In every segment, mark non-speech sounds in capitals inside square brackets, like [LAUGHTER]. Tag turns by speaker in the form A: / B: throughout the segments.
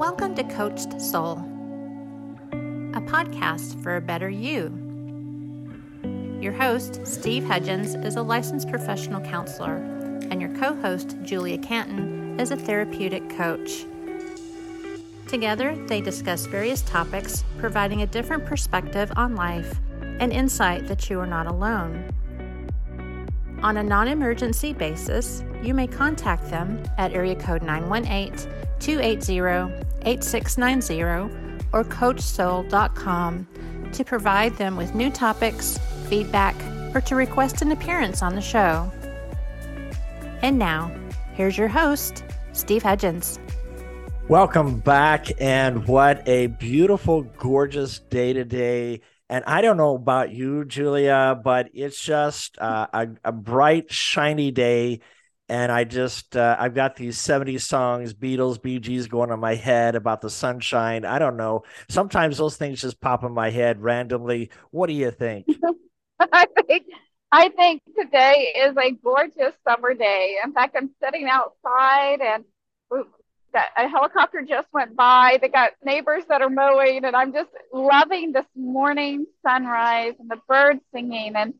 A: Welcome to Coached Soul, a podcast for a better you. Your host, Steve Hudgens, is a licensed professional counselor, and your co host, Julia Canton, is a therapeutic coach. Together, they discuss various topics, providing a different perspective on life and insight that you are not alone. On a non emergency basis, you may contact them at area code 918 280 8690 or coachsoul.com to provide them with new topics, feedback, or to request an appearance on the show. And now, here's your host, Steve Hudgens.
B: Welcome back, and what a beautiful, gorgeous day today. And I don't know about you, Julia, but it's just uh, a, a bright, shiny day and I just uh, I've got these 70s songs, Beatles, Bee Gees going on my head about the sunshine. I don't know. Sometimes those things just pop in my head randomly. What do you think? [LAUGHS]
C: I think I think today is a gorgeous summer day. In fact, I'm sitting outside and a helicopter just went by. They got neighbors that are mowing, and I'm just loving this morning sunrise and the birds singing and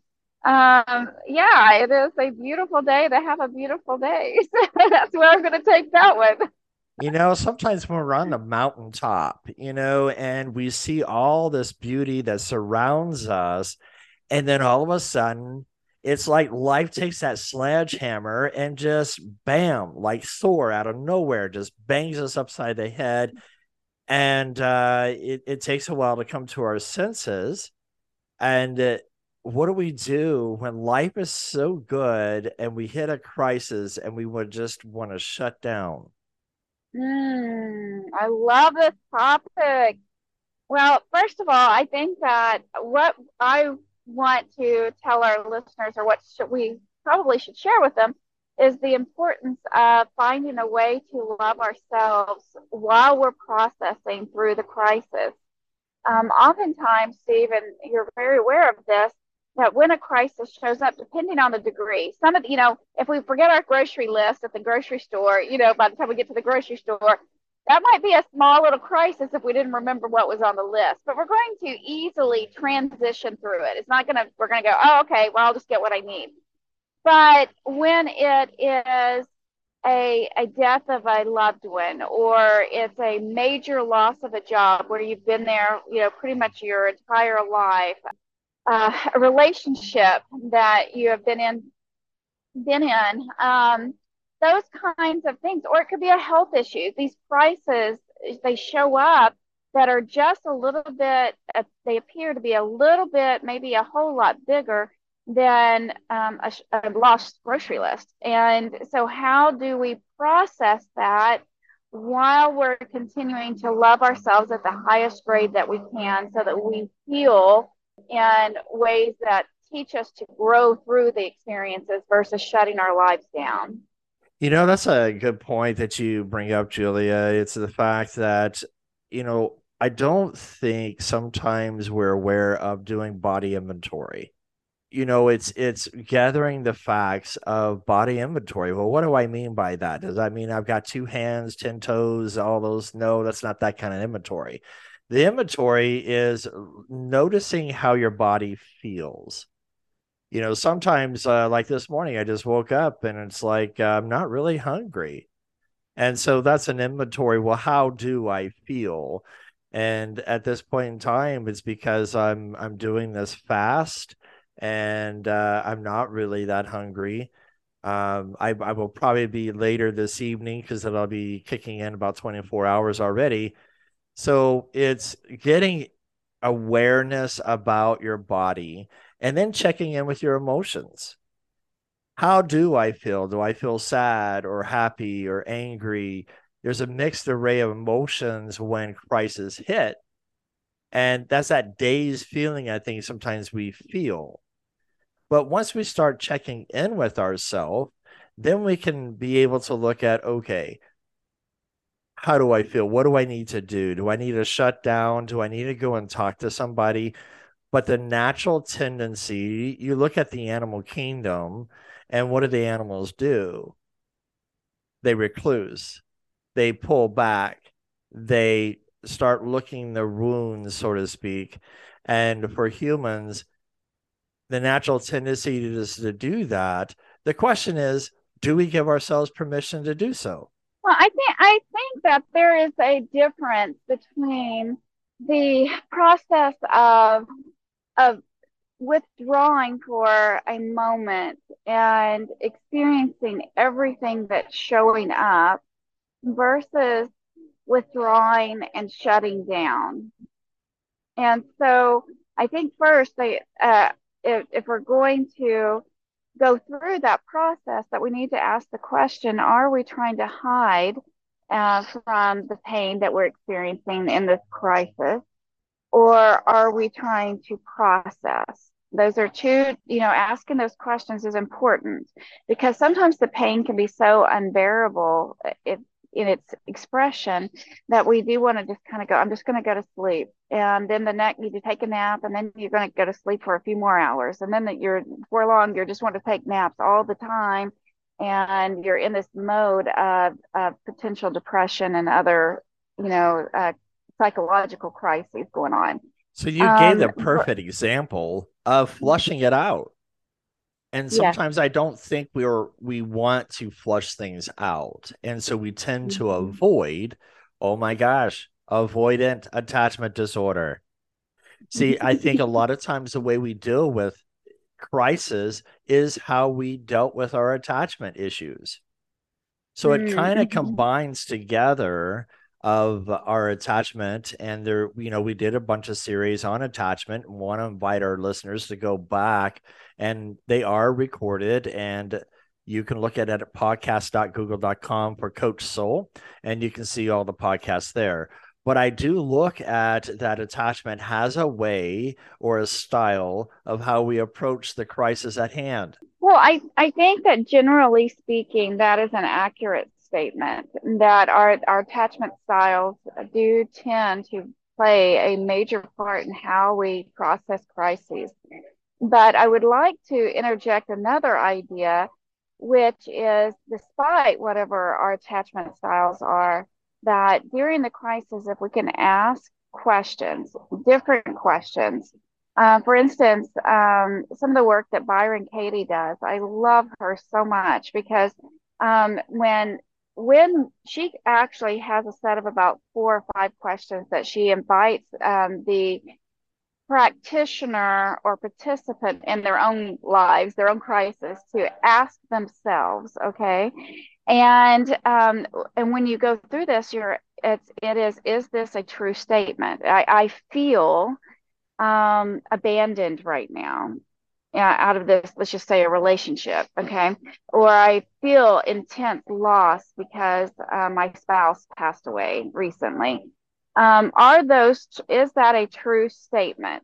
C: um, yeah, it is a beautiful day to have a beautiful day. [LAUGHS] That's where I'm going to take that one.
B: You know, sometimes we're on the mountaintop, you know, and we see all this beauty that surrounds us, and then all of a sudden, it's like life takes that sledgehammer and just bam, like Thor out of nowhere, just bangs us upside the head. And uh, it, it takes a while to come to our senses. And what do we do when life is so good and we hit a crisis and we would just want to shut down?
C: Mm, I love this topic. Well, first of all, I think that what I want to tell our listeners, or what should we probably should share with them, is the importance of finding a way to love ourselves while we're processing through the crisis. Um, oftentimes, Steve, and you're very aware of this, that when a crisis shows up, depending on the degree, some of you know, if we forget our grocery list at the grocery store, you know, by the time we get to the grocery store, that might be a small little crisis if we didn't remember what was on the list. But we're going to easily transition through it. It's not to, we're to go, oh, okay, well, I'll just get what I need. But when it is a, a death of a loved one or it's a major loss of a job where you've been there, you know, pretty much your entire life, uh, a relationship that you have been in been in um, those kinds of things. Or it could be a health issue. These prices they show up that are just a little bit uh, they appear to be a little bit maybe a whole lot bigger than um, a, a lost grocery list. And so how do we process that while we're continuing to love ourselves at the highest grade that we can so that we feel and ways that teach us to grow through the experiences versus shutting our lives down.
B: You know, that's a good point that you bring up, Julia. It's the fact that, you know, I don't think sometimes we're aware of doing body inventory. You know, it's it's gathering the facts of body inventory. Well, what do I mean by that? Does that mean I've got two hands, 10 toes, all those? No, that's not that kind of inventory the inventory is noticing how your body feels. You know, sometimes, uh, like this morning, I just woke up and it's like uh, I'm not really hungry. And so that's an inventory. Well, how do I feel? And at this point in time, it's because I'm I'm doing this fast and uh, I'm not really that hungry. Um, I, I will probably be later this evening because it'll be kicking in about 24 hours already so it's getting awareness about your body and then checking in with your emotions. How do I feel? Do I feel sad or happy or angry? There's a mixed array of emotions when crisis hit. And that's that dazed feeling I think sometimes we feel. But once we start checking in with ourselves, then we can be able to look at okay, how do I feel? What do I need to do? Do I need to shut down? Do I need to go and talk to somebody? But the natural tendency, you look at the animal kingdom, and what do the animals do? They recluse, they pull back, they start looking the wounds, so to speak. And for humans, the natural tendency is to do that. The question is, do we give ourselves permission to do so?
C: Well, I think I think that there is a difference between the process of of withdrawing for a moment and experiencing everything that's showing up versus withdrawing and shutting down. And so I think first they uh, if, if we're going to go through that process that we need to ask the question are we trying to hide uh, from the pain that we're experiencing in this crisis? Or are we trying to process? Those are two you know asking those questions is important because sometimes the pain can be so unbearable if in its expression that we do want to just kind of go, I'm just going to go to sleep. And then the next, you take a nap, and then you're going to go to sleep for a few more hours. And then that you're, for long, you're just want to take naps all the time. And you're in this mode of, of potential depression and other, you know, uh, psychological crises going on.
B: So you gave the um, perfect example of flushing it out and sometimes yeah. i don't think we're we want to flush things out and so we tend mm-hmm. to avoid oh my gosh avoidant attachment disorder see i think a [LAUGHS] lot of times the way we deal with crisis is how we dealt with our attachment issues so it kind of mm-hmm. combines together of our attachment and there you know we did a bunch of series on attachment and want to invite our listeners to go back and they are recorded and you can look at it at podcast.google.com for coach soul and you can see all the podcasts there. But i do look at that attachment has a way or a style of how we approach the crisis at hand.
C: Well i i think that generally speaking that is an accurate statement that our, our attachment styles do tend to play a major part in how we process crises. But I would like to interject another idea, which is despite whatever our attachment styles are, that during the crisis, if we can ask questions, different questions, uh, for instance, um, some of the work that Byron Katie does, I love her so much because um, when when she actually has a set of about four or five questions that she invites um, the practitioner or participant in their own lives, their own crisis, to ask themselves, okay? And um, and when you go through this, you're it's it is is this a true statement? I, I feel um, abandoned right now out of this, let's just say a relationship, okay? Or I feel intense loss because uh, my spouse passed away recently. Um, are those, is that a true statement?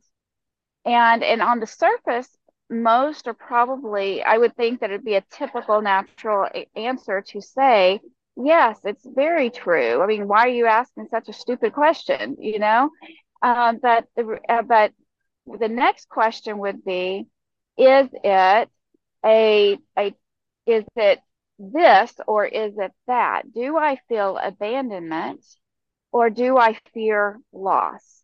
C: And, and on the surface, most are probably, I would think that it'd be a typical natural answer to say, yes, it's very true. I mean, why are you asking such a stupid question? You know, um, but the, uh, but the next question would be, is it a, a is it this or is it that? Do I feel abandonment or do I fear loss?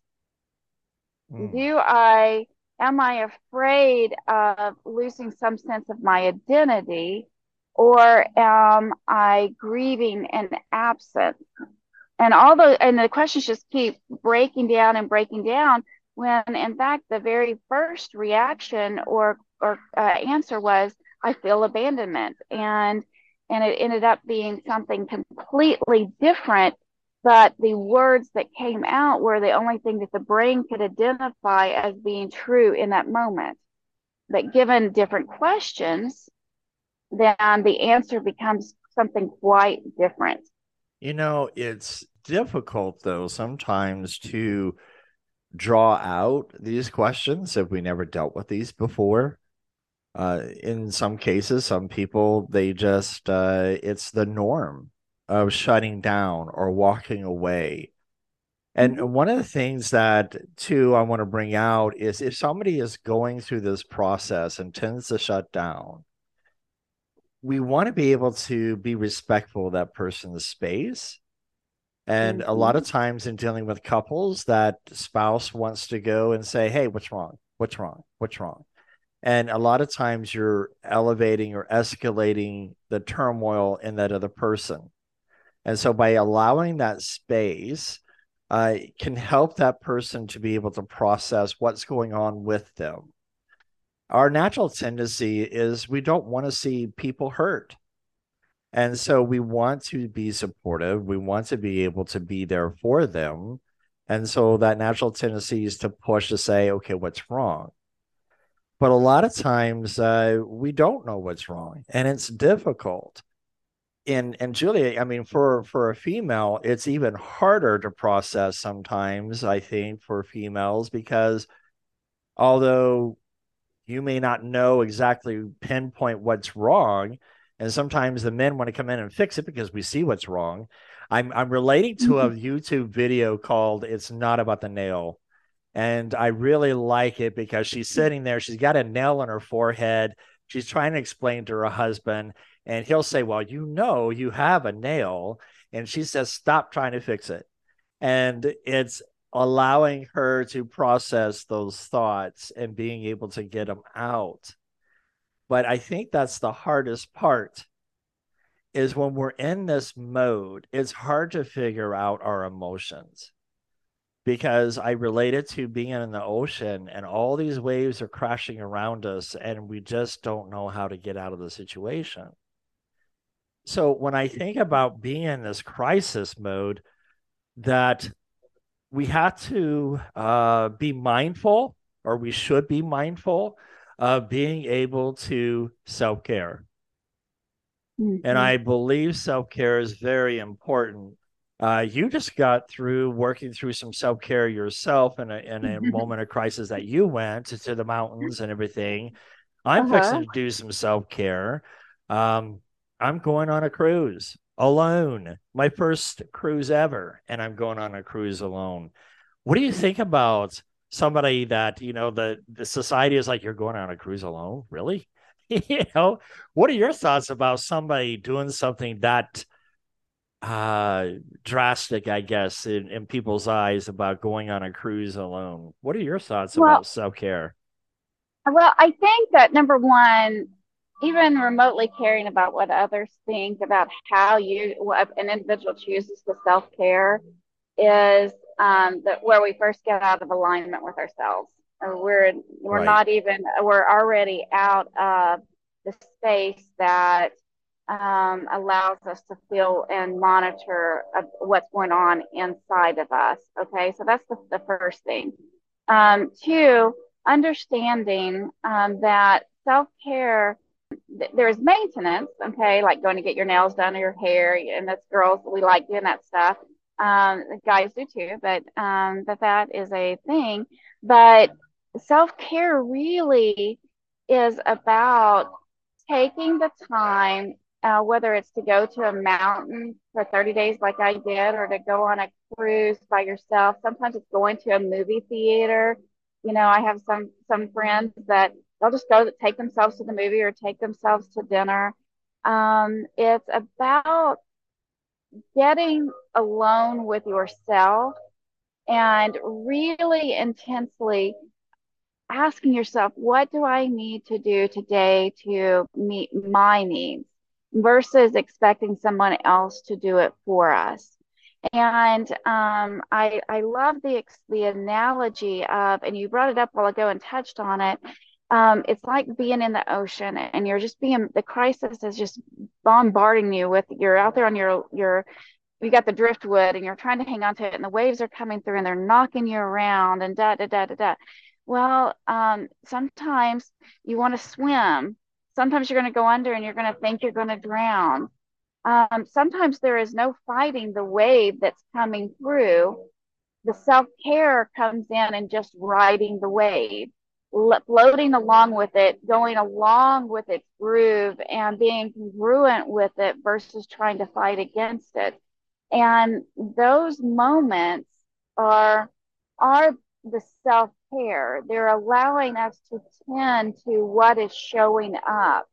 C: Mm. Do I am I afraid of losing some sense of my identity or am I grieving an absence? And all the and the questions just keep breaking down and breaking down when in fact the very first reaction or or uh, answer was i feel abandonment. And and it ended up being something completely different but the words that came out were the only thing that the brain could identify as being true in that moment. But given different questions then the answer becomes something quite different.
B: You know it's difficult though sometimes to draw out these questions if we never dealt with these before. Uh, in some cases, some people they just uh, it's the norm of shutting down or walking away. And one of the things that too I want to bring out is if somebody is going through this process and tends to shut down, we want to be able to be respectful of that person's space And mm-hmm. a lot of times in dealing with couples, that spouse wants to go and say, Hey, what's wrong? What's wrong? What's wrong? And a lot of times you're elevating or escalating the turmoil in that other person. And so by allowing that space, uh, can help that person to be able to process what's going on with them. Our natural tendency is we don't want to see people hurt. And so we want to be supportive. We want to be able to be there for them. And so that natural tendency is to push to say, okay, what's wrong? But a lot of times uh, we don't know what's wrong and it's difficult. And, and Julia, I mean, for, for a female, it's even harder to process sometimes, I think, for females, because although you may not know exactly pinpoint what's wrong, and sometimes the men want to come in and fix it because we see what's wrong. I'm I'm relating to a mm-hmm. YouTube video called "It's Not About the Nail," and I really like it because she's sitting there. She's got a nail on her forehead. She's trying to explain to her husband, and he'll say, "Well, you know, you have a nail," and she says, "Stop trying to fix it." And it's allowing her to process those thoughts and being able to get them out. But I think that's the hardest part is when we're in this mode, it's hard to figure out our emotions because I relate it to being in the ocean and all these waves are crashing around us and we just don't know how to get out of the situation. So when I think about being in this crisis mode, that we have to uh, be mindful, or we should be mindful of being able to self care. Mm-hmm. And I believe self care is very important. Uh, you just got through working through some self care yourself in a, in a moment of crisis that you went to, to the mountains and everything. I'm uh-huh. fixing to do some self care. Um, I'm going on a cruise alone, my first cruise ever, and I'm going on a cruise alone. What do you think about somebody that you know the the society is like you're going on a cruise alone? Really? [LAUGHS] you know, what are your thoughts about somebody doing something that uh drastic, I guess, in, in people's eyes about going on a cruise alone? What are your thoughts well, about self care?
C: Well, I think that number one, even remotely caring about what others think about how you what an individual chooses to self care is um, that where we first get out of alignment with ourselves. Or we're we're right. not even we're already out of the space that um, allows us to feel and monitor what's going on inside of us. Okay, so that's the, the first thing. Um, two, understanding um, that self care there's maintenance, okay, like going to get your nails done or your hair, and that's girls we like doing that stuff. Um, guys do too, but um, that that is a thing. But self care really is about taking the time, uh, whether it's to go to a mountain for 30 days like I did, or to go on a cruise by yourself. Sometimes it's going to a movie theater. You know, I have some some friends that they'll just go take themselves to the movie or take themselves to dinner. Um, it's about getting alone with yourself and really intensely asking yourself, what do I need to do today to meet my needs versus expecting someone else to do it for us. And um, I, I love the, the analogy of, and you brought it up while ago and touched on it, um, it's like being in the ocean and you're just being the crisis is just bombarding you with you're out there on your your you got the driftwood and you're trying to hang on to it and the waves are coming through and they're knocking you around and da da da da da. Well um, sometimes you want to swim. Sometimes you're going to go under and you're going to think you're going to drown. Um, sometimes there is no fighting the wave that's coming through. The self-care comes in and just riding the wave floating along with it, going along with its groove and being congruent with it versus trying to fight against it. And those moments are are the self care. They're allowing us to tend to what is showing up.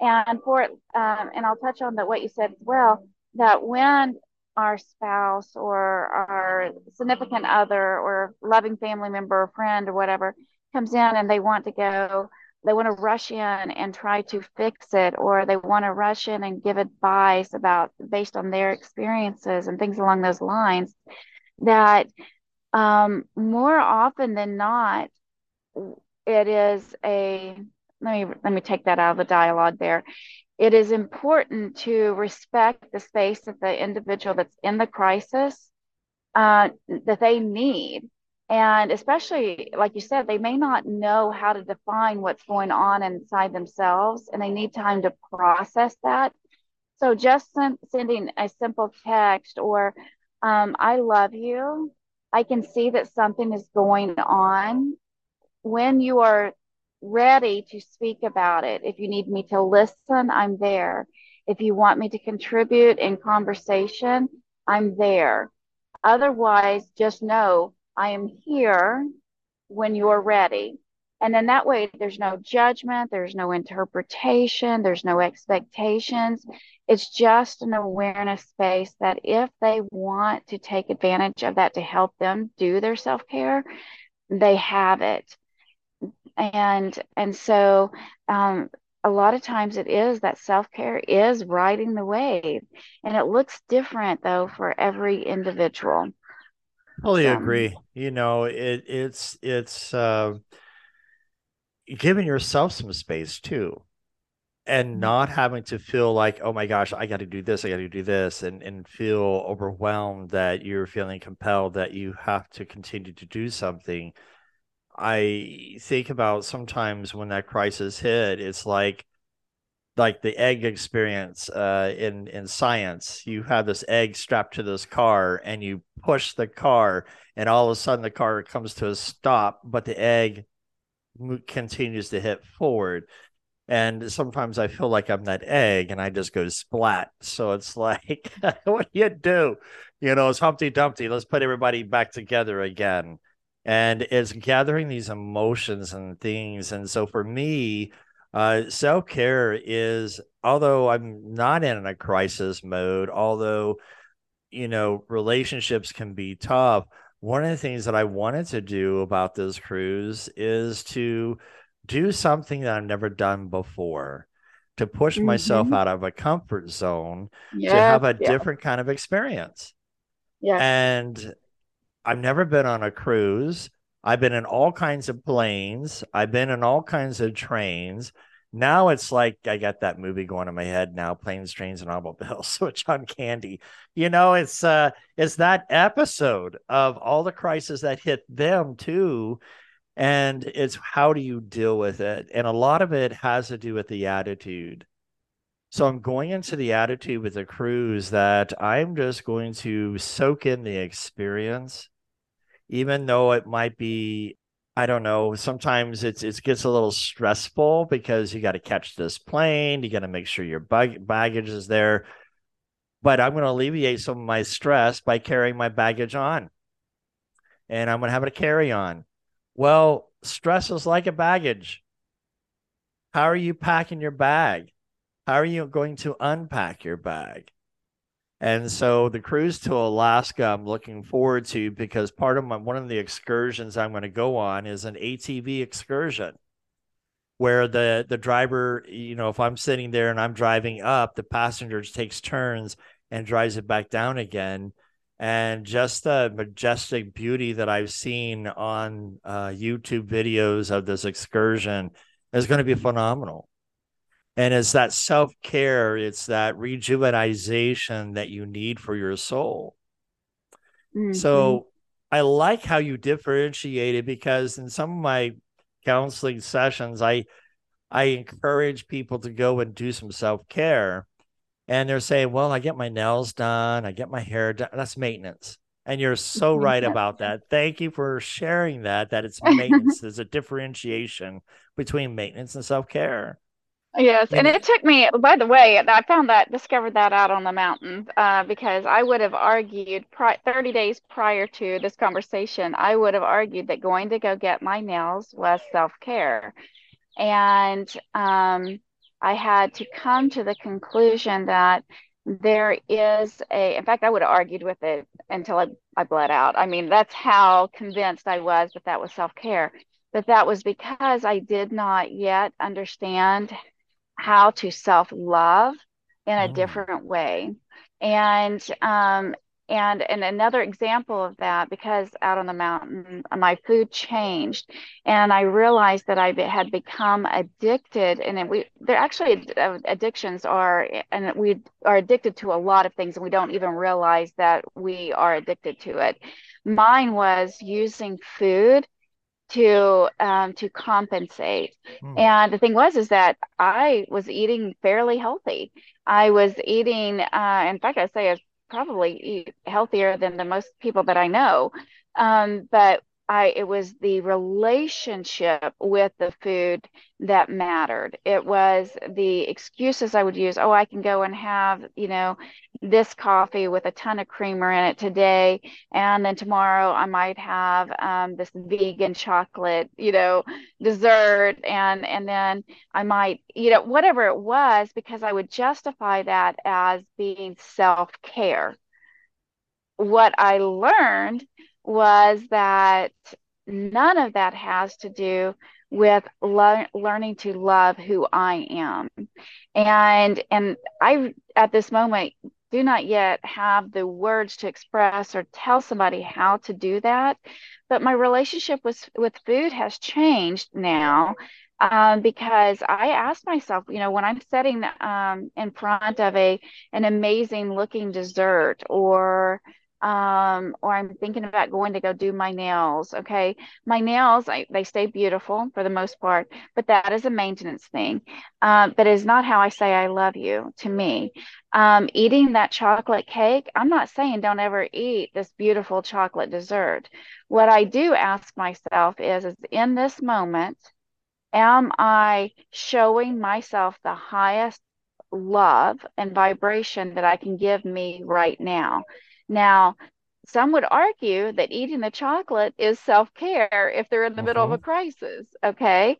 C: And for um, and I'll touch on that what you said as well. That when our spouse or our significant other or loving family member or friend or whatever comes in and they want to go they want to rush in and try to fix it or they want to rush in and give advice about based on their experiences and things along those lines that um, more often than not it is a let me let me take that out of the dialogue there. It is important to respect the space of the individual that's in the crisis uh, that they need and especially, like you said, they may not know how to define what's going on inside themselves and they need time to process that. So just sending a simple text or, um, I love you. I can see that something is going on. When you are ready to speak about it, if you need me to listen, I'm there. If you want me to contribute in conversation, I'm there. Otherwise, just know I am here when you're ready. And then that way, there's no judgment, there's no interpretation, there's no expectations. It's just an awareness space that if they want to take advantage of that to help them do their self care, they have it. And and so um, a lot of times it is that self care is riding the wave, and it looks different though for every individual.
B: Totally um, agree. You know, it it's it's uh, giving yourself some space too, and mm-hmm. not having to feel like, oh my gosh, I got to do this, I got to do this, and and feel overwhelmed that you're feeling compelled that you have to continue to do something. I think about sometimes when that crisis hit, it's like like the egg experience uh, in in science. You have this egg strapped to this car, and you push the car, and all of a sudden the car comes to a stop, but the egg continues to hit forward. And sometimes I feel like I'm that egg, and I just go splat. So it's [LAUGHS] like, [LAUGHS] what do you do? You know, it's Humpty Dumpty. Let's put everybody back together again. And it's gathering these emotions and things. And so for me, uh, Self care is, although I'm not in a crisis mode, although, you know, relationships can be tough. One of the things that I wanted to do about this cruise is to do something that I've never done before, to push mm-hmm. myself out of a comfort zone, yeah, to have a yeah. different kind of experience. Yeah. And I've never been on a cruise. I've been in all kinds of planes. I've been in all kinds of trains. Now it's like I got that movie going in my head now, planes, trains, and automobiles [LAUGHS] with John Candy. You know, it's uh it's that episode of all the crises that hit them too. And it's how do you deal with it? And a lot of it has to do with the attitude. So I'm going into the attitude with the cruise that I'm just going to soak in the experience even though it might be I don't know. Sometimes it's it gets a little stressful because you got to catch this plane. You got to make sure your bag- baggage is there. But I'm going to alleviate some of my stress by carrying my baggage on, and I'm going to have a carry on. Well, stress is like a baggage. How are you packing your bag? How are you going to unpack your bag? And so the cruise to Alaska, I'm looking forward to because part of my one of the excursions I'm going to go on is an ATV excursion where the the driver, you know, if I'm sitting there and I'm driving up, the passenger takes turns and drives it back down again. And just the majestic beauty that I've seen on uh, YouTube videos of this excursion is going to be phenomenal and it's that self-care it's that rejuvenization that you need for your soul. Mm-hmm. so i like how you differentiated because in some of my counseling sessions i i encourage people to go and do some self-care. And they're saying well i get my nails done i get my hair done that's maintenance. And you're [LAUGHS] so right about that. Thank you for sharing that that it's [LAUGHS] maintenance there's a differentiation between maintenance and self-care
C: Yes, and it took me. By the way, I found that discovered that out on the mountain uh, because I would have argued pri- 30 days prior to this conversation. I would have argued that going to go get my nails was self care, and um, I had to come to the conclusion that there is a in fact i would have argued with it until I, I bled out i mean that's how convinced i was that that was self-care but that was because i did not yet understand how to self-love in a mm. different way and um, and and another example of that because out on the mountain my food changed and i realized that i had become addicted and we there actually uh, addictions are and we are addicted to a lot of things and we don't even realize that we are addicted to it mine was using food to um, to compensate mm. and the thing was is that i was eating fairly healthy i was eating uh, in fact i say I probably eat healthier than the most people that I know. Um, but I it was the relationship with the food that mattered. It was the excuses I would use. Oh, I can go and have, you know, this coffee with a ton of creamer in it today, and then tomorrow I might have um, this vegan chocolate, you know, dessert, and and then I might, you know, whatever it was, because I would justify that as being self care. What I learned was that none of that has to do with le- learning to love who I am. And and I at this moment do not yet have the words to express or tell somebody how to do that. But my relationship with with food has changed now um, because I ask myself, you know, when I'm sitting um, in front of a an amazing looking dessert or um, or I'm thinking about going to go do my nails. Okay. My nails, I, they stay beautiful for the most part, but that is a maintenance thing. Um, but it's not how I say I love you to me. Um, eating that chocolate cake, I'm not saying don't ever eat this beautiful chocolate dessert. What I do ask myself is, is in this moment, am I showing myself the highest love and vibration that I can give me right now? Now, some would argue that eating the chocolate is self care if they're in the middle of a mm-hmm. crisis. Okay.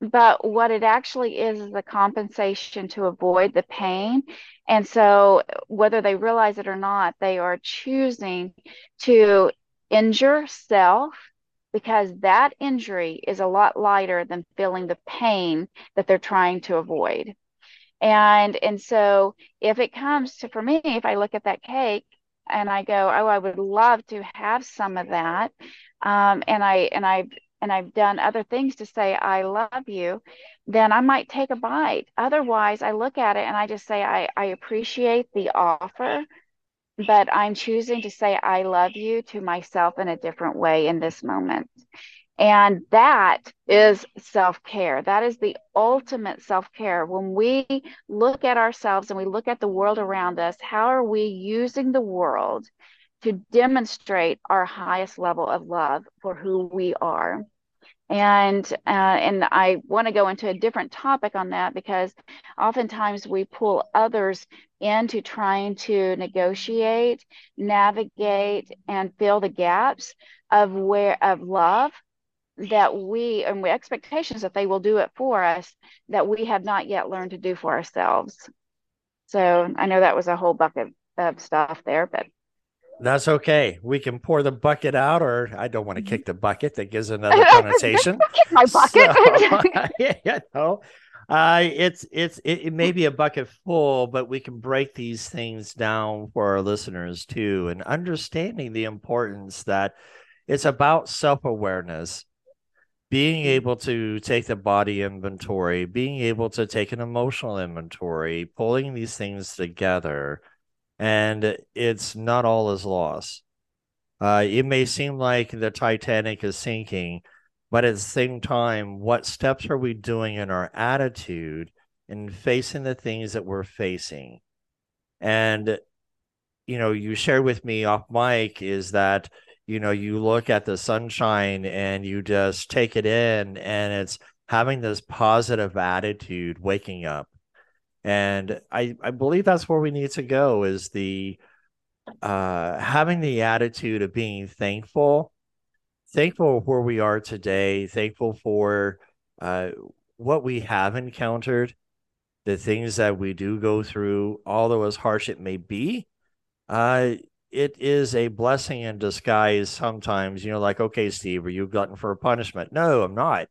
C: But what it actually is is a compensation to avoid the pain. And so, whether they realize it or not, they are choosing to injure self because that injury is a lot lighter than feeling the pain that they're trying to avoid. And and so if it comes to for me, if I look at that cake and I go, oh, I would love to have some of that. Um, and I and I've and I've done other things to say I love you, then I might take a bite. Otherwise, I look at it and I just say I, I appreciate the offer, but I'm choosing to say I love you to myself in a different way in this moment. And that is self care. That is the ultimate self care. When we look at ourselves and we look at the world around us, how are we using the world to demonstrate our highest level of love for who we are? And uh, and I want to go into a different topic on that because oftentimes we pull others into trying to negotiate, navigate, and fill the gaps of where of love that we and we expectations that they will do it for us that we have not yet learned to do for ourselves. So I know that was a whole bucket of stuff there, but
B: that's okay. We can pour the bucket out, or I don't want to kick the bucket. That gives another connotation. [LAUGHS]
C: kick my bucket.
B: So, [LAUGHS] yeah, no. Uh, it's it's it, it may be a bucket full, but we can break these things down for our listeners too, and understanding the importance that it's about self awareness being able to take the body inventory, being able to take an emotional inventory, pulling these things together, and it's not all is lost. Uh, it may seem like the Titanic is sinking, but at the same time, what steps are we doing in our attitude in facing the things that we're facing? And, you know, you shared with me off mic is that you know you look at the sunshine and you just take it in and it's having this positive attitude waking up. And i i believe that's where we need to go is the uh having the attitude of being thankful thankful for where we are today thankful for uh what we have encountered the things that we do go through, although as harsh it may be, uh, it is a blessing in disguise sometimes. You know, like, okay, Steve, are you glutton for a punishment? No, I'm not.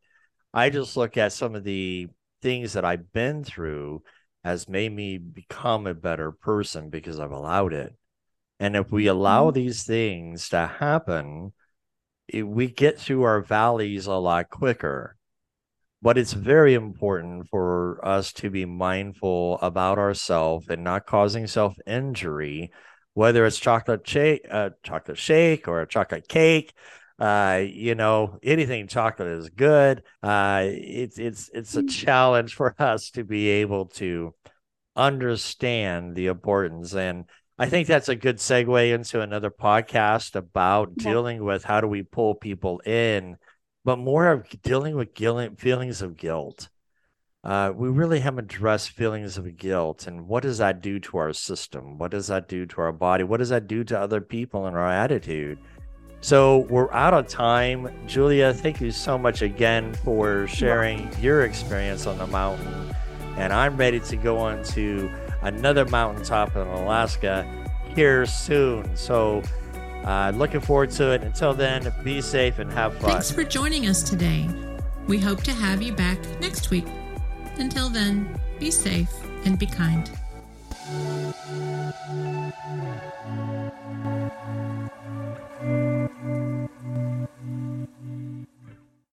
B: I just look at some of the things that I've been through has made me become a better person because I've allowed it. And if we allow mm-hmm. these things to happen, it, we get through our valleys a lot quicker. But it's very important for us to be mindful about ourselves and not causing self injury, whether it's chocolate shake, uh, chocolate shake or a chocolate cake. Uh, you know, anything chocolate is good. Uh, it's it's it's a mm. challenge for [LAUGHS] us to be able to understand the importance and I think that's a good segue into another podcast about yeah. dealing with how do we pull people in, but more of dealing with guilt, feelings of guilt. Uh, we really haven't addressed feelings of guilt and what does that do to our system? What does that do to our body? What does that do to other people and our attitude? So we're out of time. Julia, thank you so much again for sharing your experience on the mountain. And I'm ready to go on to another mountaintop in Alaska here soon. So, uh, looking forward to it. Until then, be safe and have fun.
D: Thanks for joining us today. We hope to have you back next week. Until then, be safe and be kind.